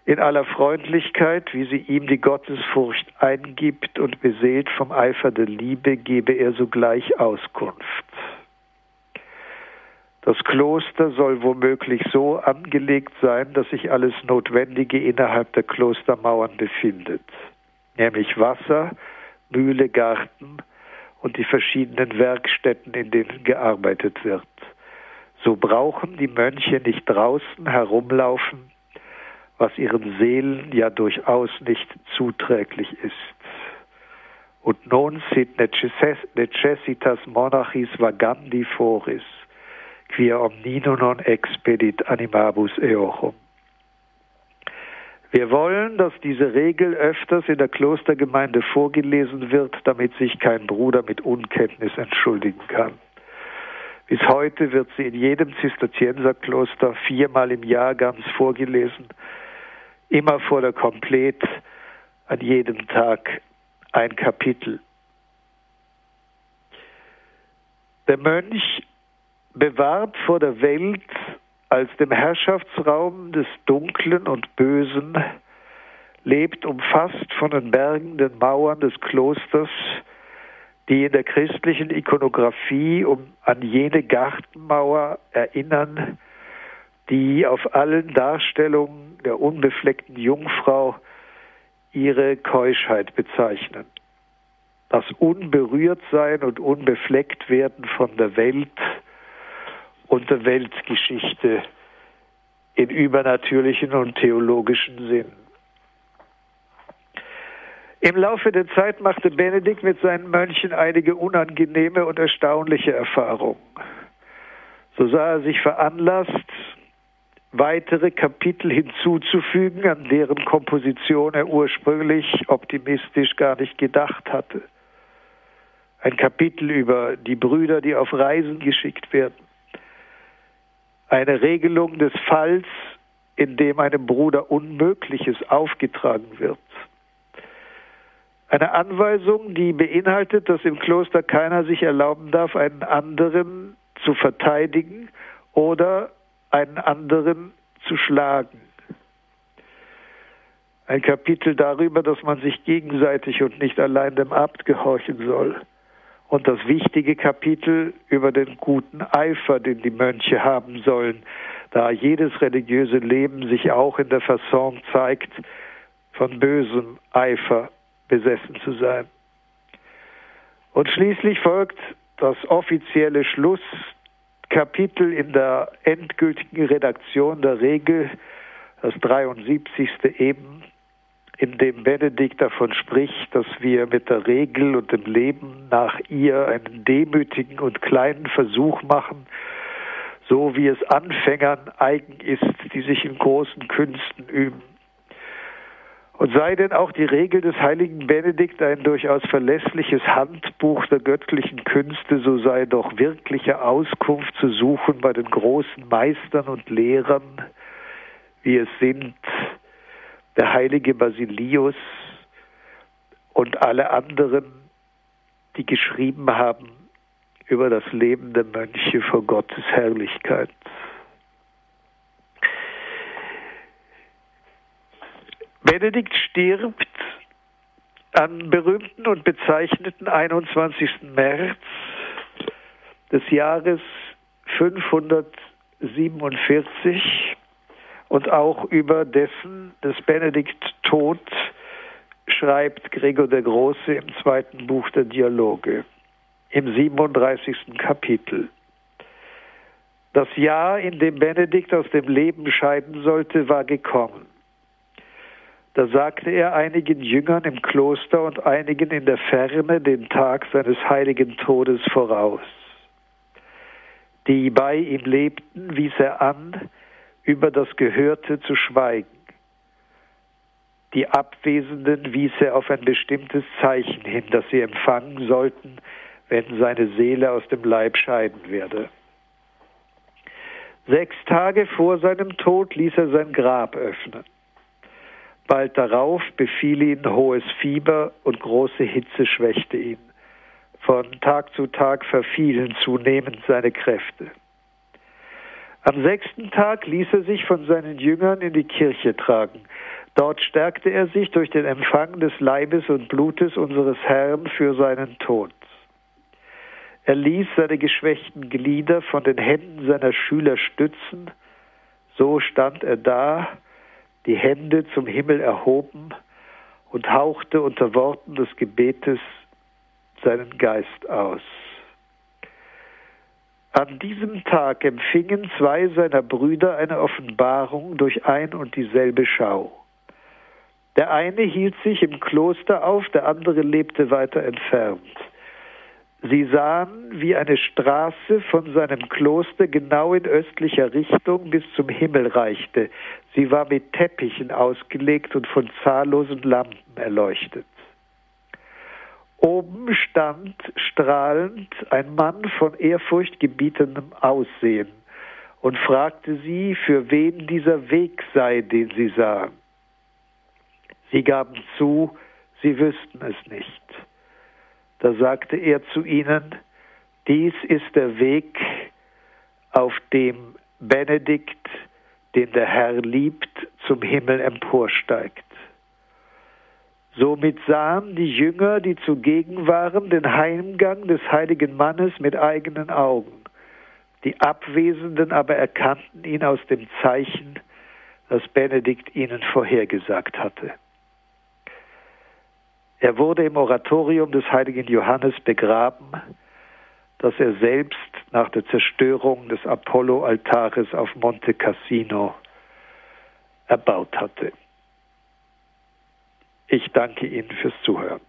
In aller Freundlichkeit, wie sie ihm die Gottesfurcht eingibt und beseelt vom Eifer der Liebe, gebe er sogleich Auskunft. Das Kloster soll womöglich so angelegt sein, dass sich alles Notwendige innerhalb der Klostermauern befindet, nämlich Wasser, Mühle, Garten und die verschiedenen Werkstätten, in denen gearbeitet wird. So brauchen die Mönche nicht draußen herumlaufen, was ihren Seelen ja durchaus nicht zuträglich ist. Und non sit necessitas monachis vagandi foris, quia omnino non expedit animabus eochum. Wir wollen, dass diese Regel öfters in der Klostergemeinde vorgelesen wird, damit sich kein Bruder mit Unkenntnis entschuldigen kann. Bis heute wird sie in jedem Zisterzienserkloster viermal im Jahr ganz vorgelesen, immer vor der Komplett, an jedem Tag ein Kapitel. Der Mönch bewahrt vor der Welt als dem Herrschaftsraum des Dunklen und Bösen, lebt umfasst von den bergenden Mauern des Klosters, die in der christlichen Ikonografie um an jene Gartenmauer erinnern, die auf allen Darstellungen der unbefleckten Jungfrau ihre Keuschheit bezeichnen. Das Unberührtsein und unbefleckt werden von der Welt und der Weltgeschichte in übernatürlichen und theologischen Sinn. Im Laufe der Zeit machte Benedikt mit seinen Mönchen einige unangenehme und erstaunliche Erfahrungen. So sah er sich veranlasst, weitere Kapitel hinzuzufügen, an deren Komposition er ursprünglich optimistisch gar nicht gedacht hatte. Ein Kapitel über die Brüder, die auf Reisen geschickt werden. Eine Regelung des Falls, in dem einem Bruder Unmögliches aufgetragen wird. Eine Anweisung, die beinhaltet, dass im Kloster keiner sich erlauben darf, einen anderen zu verteidigen oder einen anderen zu schlagen. Ein Kapitel darüber, dass man sich gegenseitig und nicht allein dem Abt gehorchen soll. Und das wichtige Kapitel über den guten Eifer, den die Mönche haben sollen, da jedes religiöse Leben sich auch in der Fasson zeigt, von bösem Eifer besessen zu sein. Und schließlich folgt das offizielle Schluss Kapitel in der endgültigen Redaktion der Regel, das 73. eben, in dem Benedikt davon spricht, dass wir mit der Regel und dem Leben nach ihr einen demütigen und kleinen Versuch machen, so wie es Anfängern eigen ist, die sich in großen Künsten üben. Und sei denn auch die Regel des heiligen Benedikt ein durchaus verlässliches Handbuch der göttlichen Künste, so sei doch wirkliche Auskunft zu suchen bei den großen Meistern und Lehrern, wie es sind der heilige Basilius und alle anderen, die geschrieben haben über das Leben der Mönche vor Gottes Herrlichkeit. Benedikt stirbt am berühmten und bezeichneten 21. März des Jahres 547 und auch über dessen des Benedikt Tod schreibt Gregor der Große im zweiten Buch der Dialoge, im 37. Kapitel. Das Jahr, in dem Benedikt aus dem Leben scheiden sollte, war gekommen. Da sagte er einigen Jüngern im Kloster und einigen in der Ferne den Tag seines heiligen Todes voraus. Die bei ihm lebten, wies er an, über das Gehörte zu schweigen. Die Abwesenden wies er auf ein bestimmtes Zeichen hin, das sie empfangen sollten, wenn seine Seele aus dem Leib scheiden werde. Sechs Tage vor seinem Tod ließ er sein Grab öffnen. Bald darauf befiel ihn hohes Fieber und große Hitze schwächte ihn. Von Tag zu Tag verfielen zunehmend seine Kräfte. Am sechsten Tag ließ er sich von seinen Jüngern in die Kirche tragen. Dort stärkte er sich durch den Empfang des Leibes und Blutes unseres Herrn für seinen Tod. Er ließ seine geschwächten Glieder von den Händen seiner Schüler stützen. So stand er da, die Hände zum Himmel erhoben und hauchte unter Worten des Gebetes seinen Geist aus. An diesem Tag empfingen zwei seiner Brüder eine Offenbarung durch ein und dieselbe Schau. Der eine hielt sich im Kloster auf, der andere lebte weiter entfernt. Sie sahen, wie eine Straße von seinem Kloster genau in östlicher Richtung bis zum Himmel reichte. Sie war mit Teppichen ausgelegt und von zahllosen Lampen erleuchtet. Oben stand strahlend ein Mann von ehrfurchtgebietendem Aussehen und fragte sie, für wen dieser Weg sei, den sie sahen. Sie gaben zu, sie wüssten es nicht. Da sagte er zu ihnen, dies ist der Weg, auf dem Benedikt, den der Herr liebt, zum Himmel emporsteigt. Somit sahen die Jünger, die zugegen waren, den Heimgang des heiligen Mannes mit eigenen Augen. Die Abwesenden aber erkannten ihn aus dem Zeichen, das Benedikt ihnen vorhergesagt hatte. Er wurde im Oratorium des heiligen Johannes begraben, das er selbst nach der Zerstörung des Apollo-Altares auf Monte Cassino erbaut hatte. Ich danke Ihnen fürs Zuhören.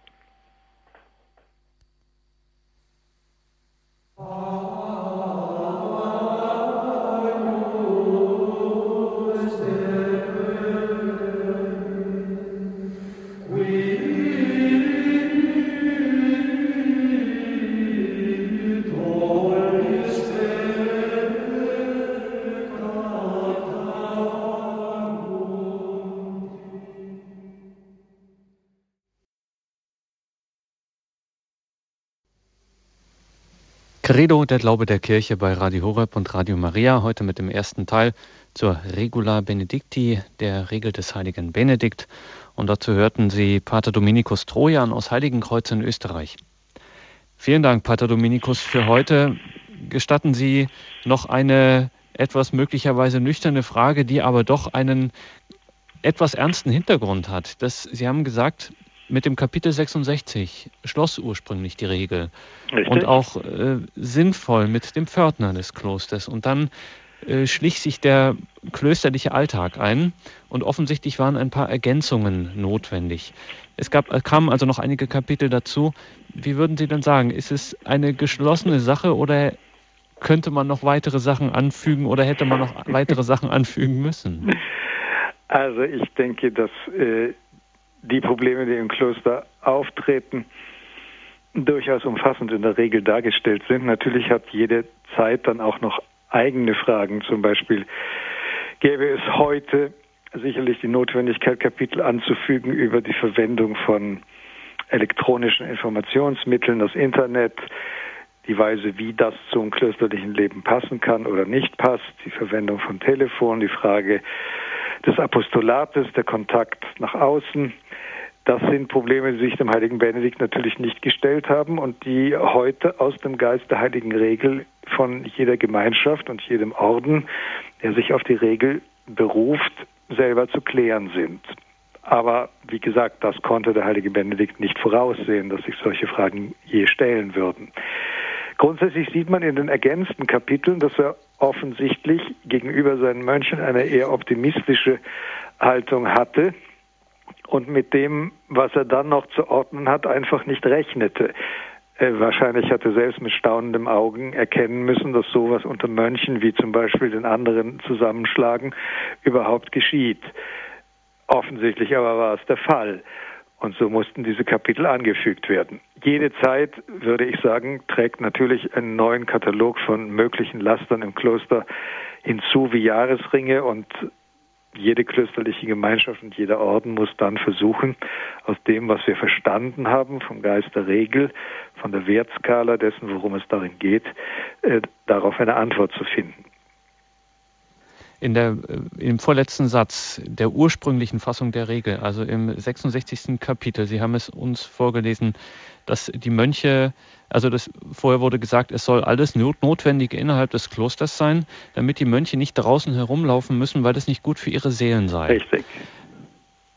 Credo, der Glaube der Kirche bei Radio Horeb und Radio Maria, heute mit dem ersten Teil zur Regula Benedicti, der Regel des heiligen Benedikt. Und dazu hörten Sie Pater Dominikus Trojan aus Heiligenkreuz in Österreich. Vielen Dank, Pater Dominikus, für heute. Gestatten Sie noch eine etwas möglicherweise nüchterne Frage, die aber doch einen etwas ernsten Hintergrund hat. Das, Sie haben gesagt, mit dem Kapitel 66 schloss ursprünglich die Regel Richtig. und auch äh, sinnvoll mit dem Pförtner des Klosters. Und dann äh, schlich sich der klösterliche Alltag ein und offensichtlich waren ein paar Ergänzungen notwendig. Es gab, äh, kamen also noch einige Kapitel dazu. Wie würden Sie denn sagen, ist es eine geschlossene Sache oder könnte man noch weitere Sachen anfügen oder hätte man noch weitere Sachen anfügen müssen? Also ich denke, dass äh, die Probleme, die im Kloster auftreten, durchaus umfassend in der Regel dargestellt sind. Natürlich hat jede Zeit dann auch noch eigene Fragen. Zum Beispiel gäbe es heute sicherlich die Notwendigkeit, Kapitel anzufügen über die Verwendung von elektronischen Informationsmitteln, das Internet, die Weise, wie das zum klösterlichen Leben passen kann oder nicht passt, die Verwendung von Telefon, die Frage des Apostolates, der Kontakt nach außen, das sind Probleme, die sich dem heiligen Benedikt natürlich nicht gestellt haben und die heute aus dem Geist der heiligen Regel von jeder Gemeinschaft und jedem Orden, der sich auf die Regel beruft, selber zu klären sind. Aber wie gesagt, das konnte der heilige Benedikt nicht voraussehen, dass sich solche Fragen je stellen würden. Grundsätzlich sieht man in den ergänzten Kapiteln, dass er offensichtlich gegenüber seinen Mönchen eine eher optimistische Haltung hatte und mit dem, was er dann noch zu ordnen hat, einfach nicht rechnete. Äh, wahrscheinlich hatte selbst mit staunendem Augen erkennen müssen, dass sowas unter Mönchen wie zum Beispiel den anderen zusammenschlagen überhaupt geschieht. Offensichtlich aber war es der Fall. Und so mussten diese Kapitel angefügt werden. Jede Zeit, würde ich sagen, trägt natürlich einen neuen Katalog von möglichen Lastern im Kloster hinzu wie Jahresringe und jede klösterliche Gemeinschaft und jeder Orden muss dann versuchen, aus dem, was wir verstanden haben, vom Geist der Regel, von der Wertskala dessen, worum es darin geht, äh, darauf eine Antwort zu finden. In der, äh, Im vorletzten Satz der ursprünglichen Fassung der Regel, also im 66. Kapitel, Sie haben es uns vorgelesen, dass die Mönche, also das, vorher wurde gesagt, es soll alles Notwendige innerhalb des Klosters sein, damit die Mönche nicht draußen herumlaufen müssen, weil das nicht gut für ihre Seelen sei. Richtig.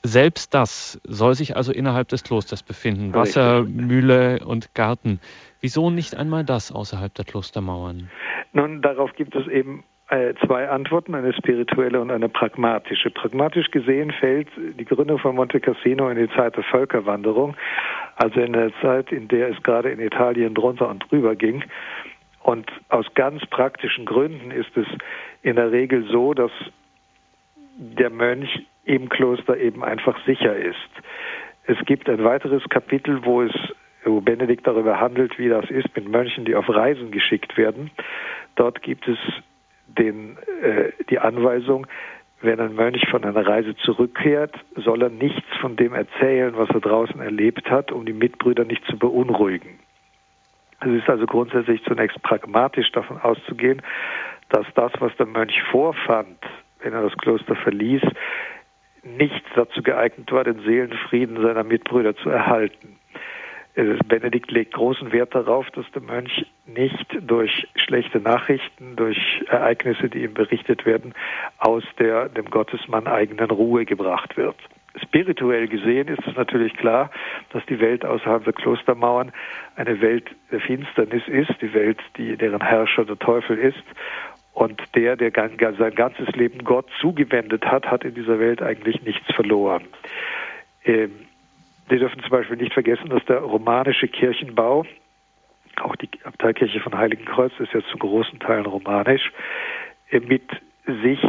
Selbst das soll sich also innerhalb des Klosters befinden. Wasser, Mühle und Garten. Wieso nicht einmal das außerhalb der Klostermauern? Nun, darauf gibt es eben äh, zwei Antworten, eine spirituelle und eine pragmatische. Pragmatisch gesehen fällt die Gründung von Monte Cassino in die Zeit der Völkerwanderung, also in der Zeit, in der es gerade in Italien drunter und drüber ging. Und aus ganz praktischen Gründen ist es in der Regel so, dass der Mönch im Kloster eben einfach sicher ist. Es gibt ein weiteres Kapitel, wo es wo Benedikt darüber handelt, wie das ist mit Mönchen, die auf Reisen geschickt werden. Dort gibt es den, äh, die Anweisung, wenn ein Mönch von einer Reise zurückkehrt, soll er nichts von dem erzählen, was er draußen erlebt hat, um die Mitbrüder nicht zu beunruhigen. Es ist also grundsätzlich zunächst pragmatisch davon auszugehen, dass das, was der Mönch vorfand, wenn er das Kloster verließ, nicht dazu geeignet war, den Seelenfrieden seiner Mitbrüder zu erhalten. Benedikt legt großen Wert darauf, dass der Mönch nicht durch schlechte Nachrichten, durch Ereignisse, die ihm berichtet werden, aus der dem Gottesmann eigenen Ruhe gebracht wird. Spirituell gesehen ist es natürlich klar, dass die Welt außerhalb der Klostermauern eine Welt der Finsternis ist, die Welt, die deren Herrscher der Teufel ist und der, der sein ganzes Leben Gott zugewendet hat, hat in dieser Welt eigentlich nichts verloren. Ähm, wir dürfen zum Beispiel nicht vergessen, dass der romanische Kirchenbau, auch die Abteikirche von Heiligenkreuz ist ja zu großen Teilen romanisch, äh, mit sich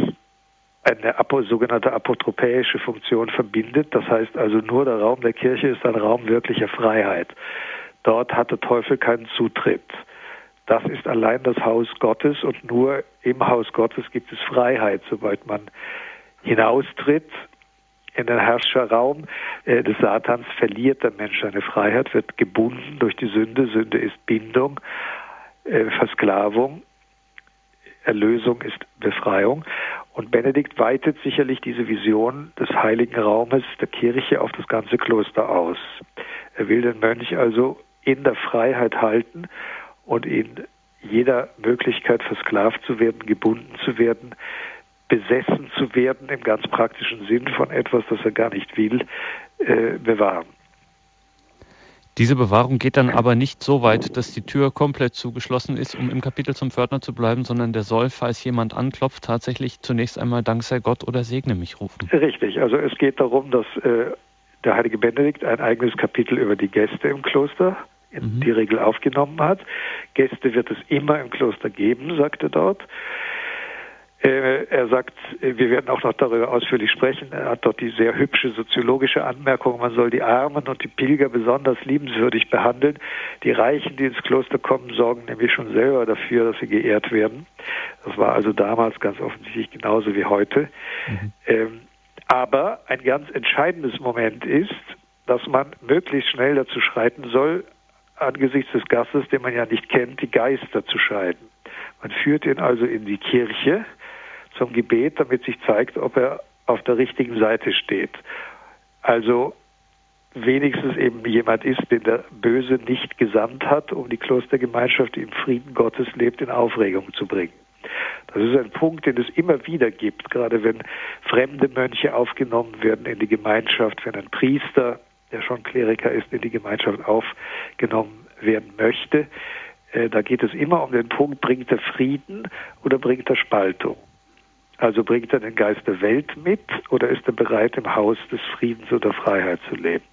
eine sogenannte apotropäische Funktion verbindet. Das heißt also nur der Raum der Kirche ist ein Raum wirklicher Freiheit. Dort hat der Teufel keinen Zutritt. Das ist allein das Haus Gottes und nur im Haus Gottes gibt es Freiheit, sobald man hinaustritt in den Herrscherraum äh, des Satans verliert der Mensch seine Freiheit, wird gebunden durch die Sünde. Sünde ist Bindung, äh, Versklavung. Erlösung ist Befreiung. Und Benedikt weitet sicherlich diese Vision des heiligen Raumes der Kirche auf das ganze Kloster aus. Er will den Mönch also in der Freiheit halten und in jeder Möglichkeit versklavt zu werden, gebunden zu werden, besessen zu werden im ganz praktischen Sinn von etwas, das er gar nicht will, äh, bewahren. Diese Bewahrung geht dann aber nicht so weit, dass die Tür komplett zugeschlossen ist, um im Kapitel zum Pförtner zu bleiben, sondern der soll, falls jemand anklopft, tatsächlich zunächst einmal Dank sei Gott oder segne mich rufen. Richtig, also es geht darum, dass äh, der heilige Benedikt ein eigenes Kapitel über die Gäste im Kloster in mhm. die Regel aufgenommen hat. Gäste wird es immer im Kloster geben, sagt er dort. Äh, er sagt, wir werden auch noch darüber ausführlich sprechen. Er hat dort die sehr hübsche soziologische Anmerkung, man soll die Armen und die Pilger besonders liebenswürdig behandeln. Die Reichen, die ins Kloster kommen, sorgen nämlich schon selber dafür, dass sie geehrt werden. Das war also damals ganz offensichtlich genauso wie heute. Mhm. Ähm, aber ein ganz entscheidendes Moment ist, dass man möglichst schnell dazu schreiten soll, angesichts des Gastes, den man ja nicht kennt, die Geister zu scheiden. Man führt ihn also in die Kirche zum Gebet, damit sich zeigt, ob er auf der richtigen Seite steht. Also wenigstens eben jemand ist, den der Böse nicht gesandt hat, um die Klostergemeinschaft, die im Frieden Gottes lebt, in Aufregung zu bringen. Das ist ein Punkt, den es immer wieder gibt, gerade wenn fremde Mönche aufgenommen werden in die Gemeinschaft, wenn ein Priester der schon Kleriker ist, in die Gemeinschaft aufgenommen werden möchte. Äh, da geht es immer um den Punkt, bringt er Frieden oder bringt er Spaltung? Also bringt er den Geist der Welt mit oder ist er bereit, im Haus des Friedens oder Freiheit zu leben?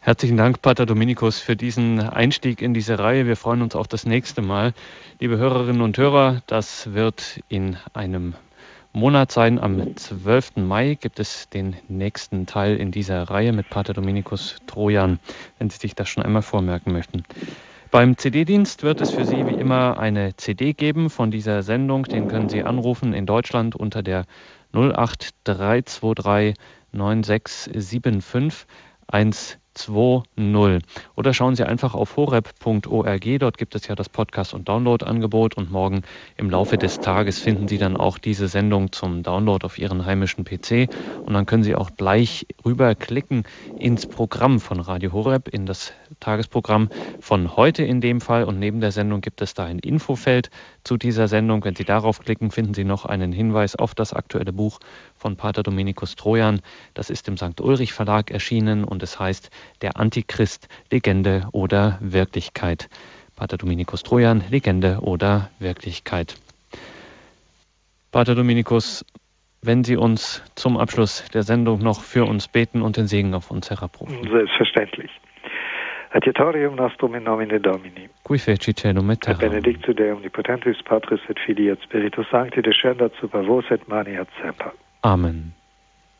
Herzlichen Dank, Pater Dominikus, für diesen Einstieg in diese Reihe. Wir freuen uns auf das nächste Mal. Liebe Hörerinnen und Hörer, das wird in einem Monat sein. Am 12. Mai gibt es den nächsten Teil in dieser Reihe mit Pater Dominikus Trojan, wenn Sie sich das schon einmal vormerken möchten. Beim CD-Dienst wird es für Sie wie immer eine CD geben von dieser Sendung. Den können Sie anrufen in Deutschland unter der 08323 9675 020. Oder schauen Sie einfach auf horeb.org. Dort gibt es ja das Podcast- und Download-Angebot. Und morgen im Laufe des Tages finden Sie dann auch diese Sendung zum Download auf Ihren heimischen PC. Und dann können Sie auch gleich rüberklicken ins Programm von Radio Horeb, in das Tagesprogramm von heute in dem Fall. Und neben der Sendung gibt es da ein Infofeld zu dieser Sendung. Wenn Sie darauf klicken, finden Sie noch einen Hinweis auf das aktuelle Buch von Pater Dominikus Trojan. Das ist im St. Ulrich Verlag erschienen und es heißt Der Antichrist, Legende oder Wirklichkeit. Pater Dominikus Trojan, Legende oder Wirklichkeit. Pater Dominikus, wenn Sie uns zum Abschluss der Sendung noch für uns beten und den Segen auf uns herabrufen. Selbstverständlich. Adiatorium nostrum in nomine Domini. Qui feci celum et terra. Benedictus Deum omnipotentis Patris et Filii et Spiritus Sancti descendat super vos et mani et semper. Amen.